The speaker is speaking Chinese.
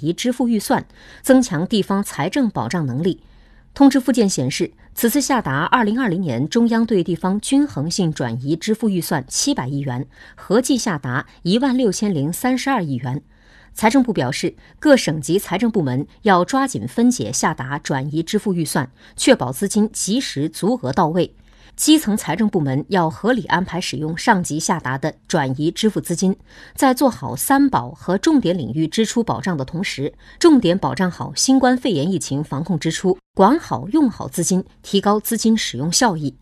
移支付预算，增强地方财政保障能力。通知附件显示，此次下达二零二零年中央对地方均衡性转移支付预算七百亿元，合计下达一万六千零三十二亿元。财政部表示，各省级财政部门要抓紧分解下达转移支付预算，确保资金及时足额到位。基层财政部门要合理安排使用上级下达的转移支付资金，在做好三保和重点领域支出保障的同时，重点保障好新冠肺炎疫情防控支出，管好用好资金，提高资金使用效益。